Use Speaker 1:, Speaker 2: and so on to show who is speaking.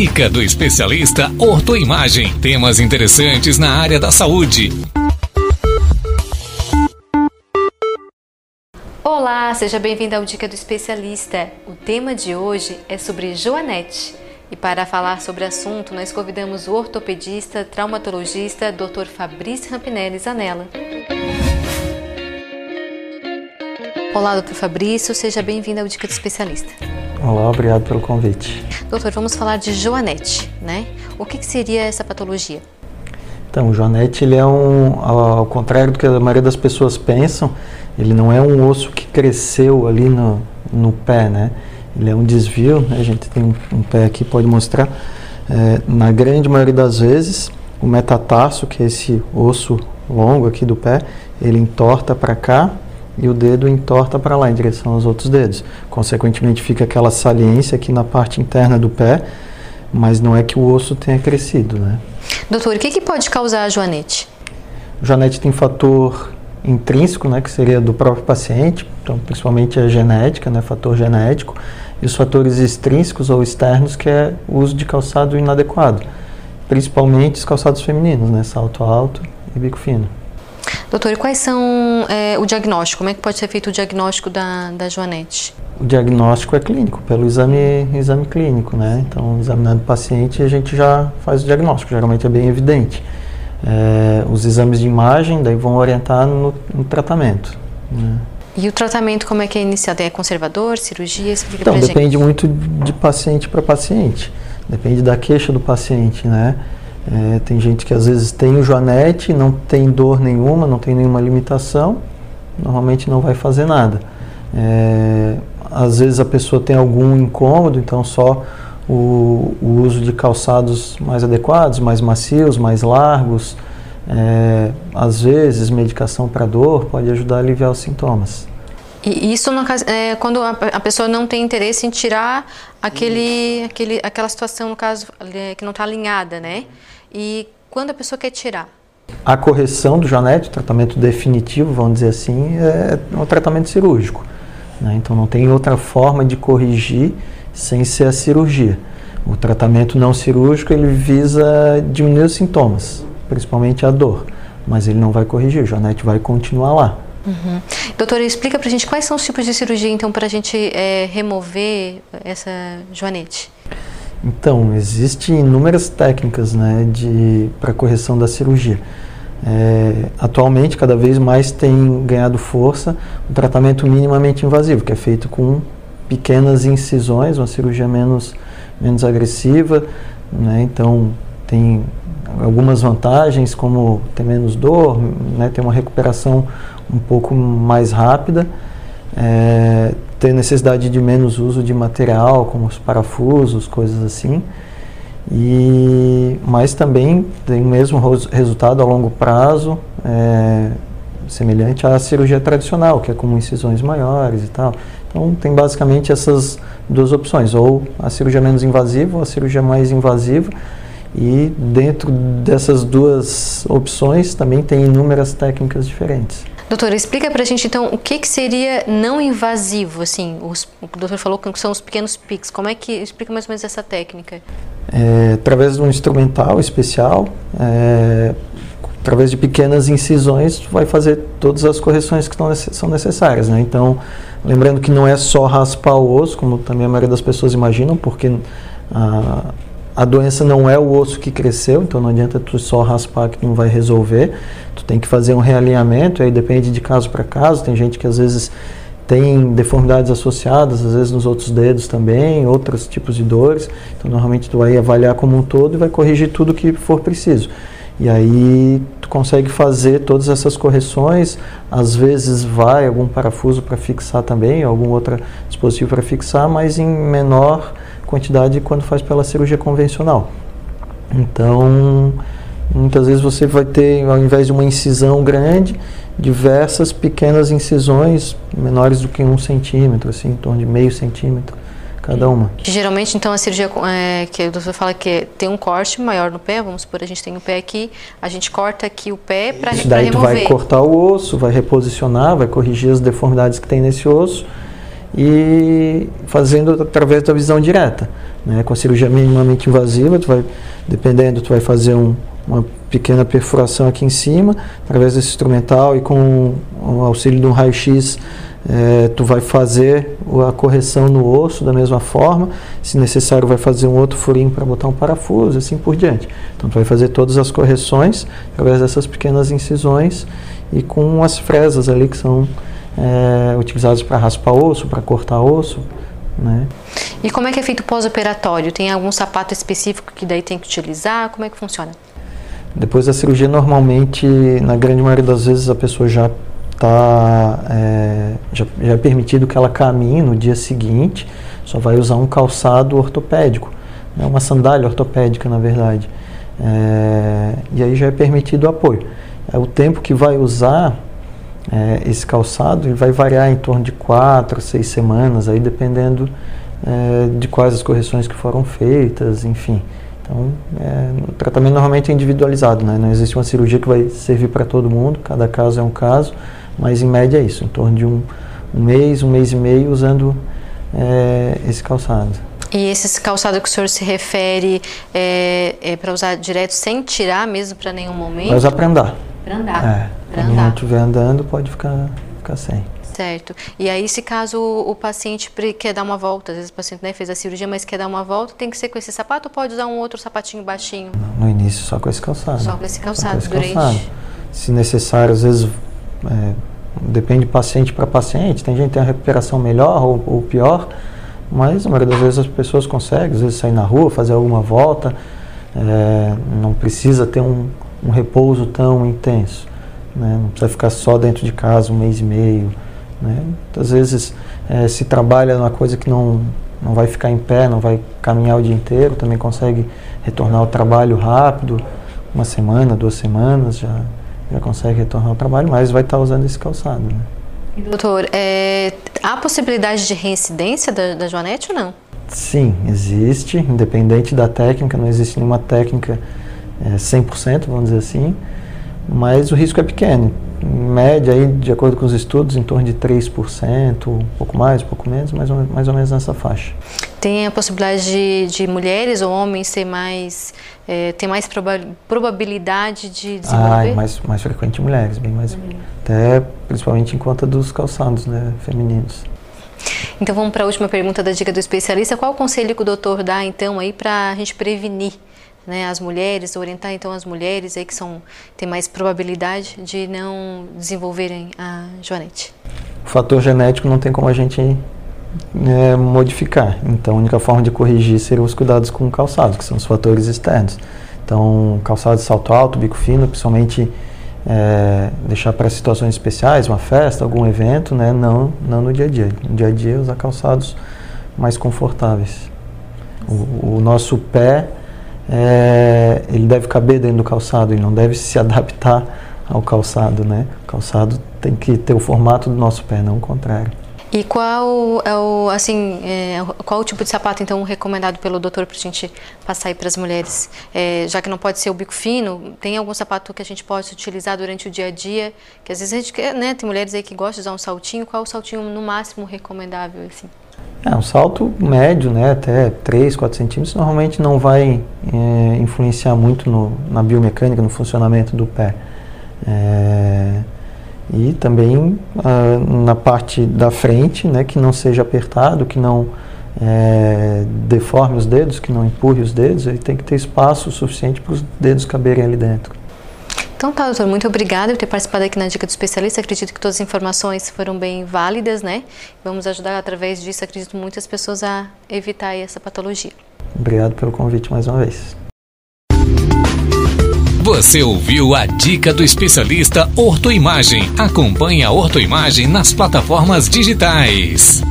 Speaker 1: Dica do especialista Ortoimagem. Temas interessantes na área da saúde.
Speaker 2: Olá, seja bem-vindo ao Dica do Especialista. O tema de hoje é sobre Joanete. E para falar sobre o assunto, nós convidamos o ortopedista, traumatologista, Dr. Fabrício Rampinelli Zanella. Olá, Dr. Fabrício, seja bem-vindo ao Dica do Especialista.
Speaker 3: Olá, obrigado pelo convite.
Speaker 2: Doutor, vamos falar de Joanete, né? O que, que seria essa patologia?
Speaker 3: Então, o Joanete, ele é um, ao contrário do que a maioria das pessoas pensam, ele não é um osso que cresceu ali no, no pé, né? Ele é um desvio, né? a gente tem um, um pé aqui, pode mostrar. É, na grande maioria das vezes, o metatarso, que é esse osso longo aqui do pé, ele entorta para cá e o dedo entorta para lá, em direção aos outros dedos. Consequentemente, fica aquela saliência aqui na parte interna do pé, mas não é que o osso tenha crescido, né?
Speaker 2: Doutor, o que, que pode causar a joanete?
Speaker 3: O joanete tem fator intrínseco, né, que seria do próprio paciente, então principalmente a genética, né, fator genético, e os fatores extrínsecos ou externos, que é o uso de calçado inadequado, principalmente os calçados femininos, né, salto alto e bico fino.
Speaker 2: Doutor, quais são é, o diagnóstico? Como é que pode ser feito o diagnóstico da, da joanete?
Speaker 3: O diagnóstico é clínico, pelo exame, exame clínico, né? Então, examinando o paciente, a gente já faz o diagnóstico, geralmente é bem evidente. É, os exames de imagem daí vão orientar no, no tratamento. Né?
Speaker 2: E o tratamento como é que é iniciado? É conservador, cirurgia?
Speaker 3: Explica então, depende gente. muito de paciente para paciente. Depende da queixa do paciente, né? É, tem gente que às vezes tem o joanete, não tem dor nenhuma, não tem nenhuma limitação, normalmente não vai fazer nada. É, às vezes a pessoa tem algum incômodo, então só o, o uso de calçados mais adequados, mais macios, mais largos, é, às vezes medicação para dor pode ajudar a aliviar os sintomas.
Speaker 2: E isso no, é, quando a, a, pessoa não tem interesse em tirar aquele, aquele, aquela situação, no caso, é, que não está alinhada, né? E quando a pessoa quer tirar?
Speaker 3: A correção do janete, o tratamento definitivo, vamos dizer assim, é um tratamento cirúrgico. Né? Então não tem outra forma de corrigir sem ser a cirurgia. O tratamento não cirúrgico ele visa diminuir os sintomas, principalmente a dor, mas ele não vai corrigir, o janete vai continuar lá.
Speaker 2: Uhum. Doutora, explica para a gente quais são os tipos de cirurgia, então, para a gente é, remover essa joanete.
Speaker 3: Então, existem inúmeras técnicas né, para correção da cirurgia. É, atualmente, cada vez mais tem ganhado força o tratamento minimamente invasivo, que é feito com pequenas incisões, uma cirurgia menos, menos agressiva. Né, então, tem algumas vantagens, como ter menos dor, né, ter uma recuperação um pouco mais rápida. É, ter necessidade de menos uso de material, como os parafusos, coisas assim. E, mas também tem o mesmo resultado a longo prazo, é, semelhante à cirurgia tradicional, que é com incisões maiores e tal. Então tem basicamente essas duas opções, ou a cirurgia menos invasiva ou a cirurgia mais invasiva. E dentro dessas duas opções também tem inúmeras técnicas diferentes.
Speaker 2: Doutora, explica pra gente então o que, que seria não invasivo, assim, os, o doutor falou que são os pequenos pics, como é que, explica mais ou menos essa técnica?
Speaker 3: É, através de um instrumental especial, é, através de pequenas incisões, vai fazer todas as correções que são necessárias, né? Então, lembrando que não é só raspar o osso, como também a maioria das pessoas imaginam, porque a, a doença não é o osso que cresceu, então não adianta tu só raspar que não vai resolver. Tu tem que fazer um realinhamento, aí depende de caso para caso. Tem gente que às vezes tem deformidades associadas, às vezes nos outros dedos também, outros tipos de dores. Então normalmente tu vai avaliar como um todo e vai corrigir tudo que for preciso. E aí tu consegue fazer todas essas correções, às vezes vai algum parafuso para fixar também, algum outro dispositivo para fixar, mas em menor quantidade quando faz pela cirurgia convencional. Então, muitas vezes você vai ter, ao invés de uma incisão grande, diversas pequenas incisões menores do que um centímetro, assim, em torno de meio centímetro cada uma.
Speaker 2: Geralmente, então, a cirurgia é, que o doutor fala que tem um corte maior no pé, vamos supor, a gente tem o pé aqui, a gente corta aqui o pé para remover.
Speaker 3: Daí tu vai cortar o osso, vai reposicionar, vai corrigir as deformidades que tem nesse osso e fazendo através da visão direta. Né? Com a cirurgia minimamente invasiva, tu vai, dependendo, tu vai fazer um, uma pequena perfuração aqui em cima, através desse instrumental e com o auxílio de um raio-x é, tu vai fazer a correção no osso da mesma forma, se necessário vai fazer um outro furinho para botar um parafuso, assim por diante. Então tu vai fazer todas as correções através dessas pequenas incisões e com as fresas ali que são é, utilizadas para raspar osso, para cortar osso, né?
Speaker 2: E como é que é feito pós-operatório? Tem algum sapato específico que daí tem que utilizar? Como é que funciona?
Speaker 3: Depois da cirurgia, normalmente, na grande maioria das vezes, a pessoa já está é, já, já, é permitido que ela caminhe no dia seguinte, só vai usar um calçado ortopédico, né, uma sandália ortopédica, na verdade. É, e aí já é permitido o apoio. É, o tempo que vai usar é, esse calçado ele vai variar em torno de quatro, seis semanas, aí dependendo é, de quais as correções que foram feitas, enfim. Então, é, o tratamento normalmente é individualizado, né? não existe uma cirurgia que vai servir para todo mundo, cada caso é um caso, mas em média é isso, em torno de um, um mês, um mês e meio usando é, esse calçado.
Speaker 2: E esse calçado que o senhor se refere é, é para usar direto sem tirar mesmo para nenhum momento? Vai
Speaker 3: usar para andar.
Speaker 2: Para andar.
Speaker 3: É, quando não estiver andando pode ficar, ficar sem.
Speaker 2: Certo. E aí, se caso o, paciente quer dar uma volta, às vezes o paciente né, fez a cirurgia, mas quer dar uma volta, tem que ser com esse sapato ou pode usar um outro sapatinho baixinho?
Speaker 3: No início, só com esse calçado.
Speaker 2: Só com esse calçado, com esse durante... calçado.
Speaker 3: Se necessário, às vezes, é, depende de paciente para paciente, tem gente que tem uma recuperação melhor ou, ou pior, mas a maioria das vezes as pessoas conseguem, às vezes sair na rua, fazer alguma volta, é, não precisa ter um, um repouso tão intenso. Né? Não precisa ficar só dentro de casa um mês e meio. Né? Muitas vezes é, se trabalha numa coisa que não, não vai ficar em pé, não vai caminhar o dia inteiro, também consegue retornar ao trabalho rápido, uma semana, duas semanas, já, já consegue retornar ao trabalho, mas vai estar usando esse calçado. Né?
Speaker 2: Doutor, é, há possibilidade de reincidência da, da Joanete ou não?
Speaker 3: Sim, existe, independente da técnica, não existe nenhuma técnica é, 100%, vamos dizer assim, mas o risco é pequeno em média, aí, de acordo com os estudos, em torno de 3%, um pouco mais, um pouco menos, mais ou, mais ou menos nessa faixa.
Speaker 2: Tem a possibilidade de, de mulheres ou homens ter mais, é, ter mais proba probabilidade de desenvolver?
Speaker 3: Ah, é mais, mais frequente mulheres, bem mais, até principalmente em conta dos calçados né, femininos.
Speaker 2: Então vamos para a última pergunta da dica do especialista. Qual o conselho que o doutor dá então aí para a gente prevenir né, as mulheres, orientar então as mulheres aí que são, têm mais probabilidade de não desenvolverem a joanete?
Speaker 3: O fator genético não tem como a gente é, modificar, então a única forma de corrigir seriam os cuidados com o calçado, que são os fatores externos. Então, calçado de salto alto, bico fino, principalmente é, deixar para situações especiais, uma festa, algum evento, né? não, não no dia a dia. No dia a dia, usar calçados mais confortáveis. O, o nosso pé é, ele deve caber dentro do calçado, ele não deve se adaptar ao calçado, né? O calçado tem que ter o formato do nosso pé, não o contrário.
Speaker 2: E qual é o assim é, qual o tipo de sapato então recomendado pelo doutor para a gente passar aí para as mulheres? É, já que não pode ser o bico fino, tem algum sapato que a gente pode utilizar durante o dia a dia? Que às vezes a gente quer, né? Tem mulheres aí que gostam de usar um saltinho. Qual o saltinho no máximo recomendável assim?
Speaker 3: É, um salto médio, né, até 3, 4 centímetros, normalmente não vai é, influenciar muito no, na biomecânica, no funcionamento do pé. É, e também ah, na parte da frente, né, que não seja apertado, que não é, deforme os dedos, que não empurre os dedos, ele tem que ter espaço suficiente para os dedos caberem ali dentro.
Speaker 2: Então tá, doutor, muito obrigada por ter participado aqui na Dica do Especialista. Acredito que todas as informações foram bem válidas, né? Vamos ajudar através disso, acredito, muitas pessoas a evitar essa patologia.
Speaker 3: Obrigado pelo convite mais uma vez.
Speaker 1: Você ouviu a dica do especialista Ortoimagem. Acompanhe a Ortoimagem nas plataformas digitais.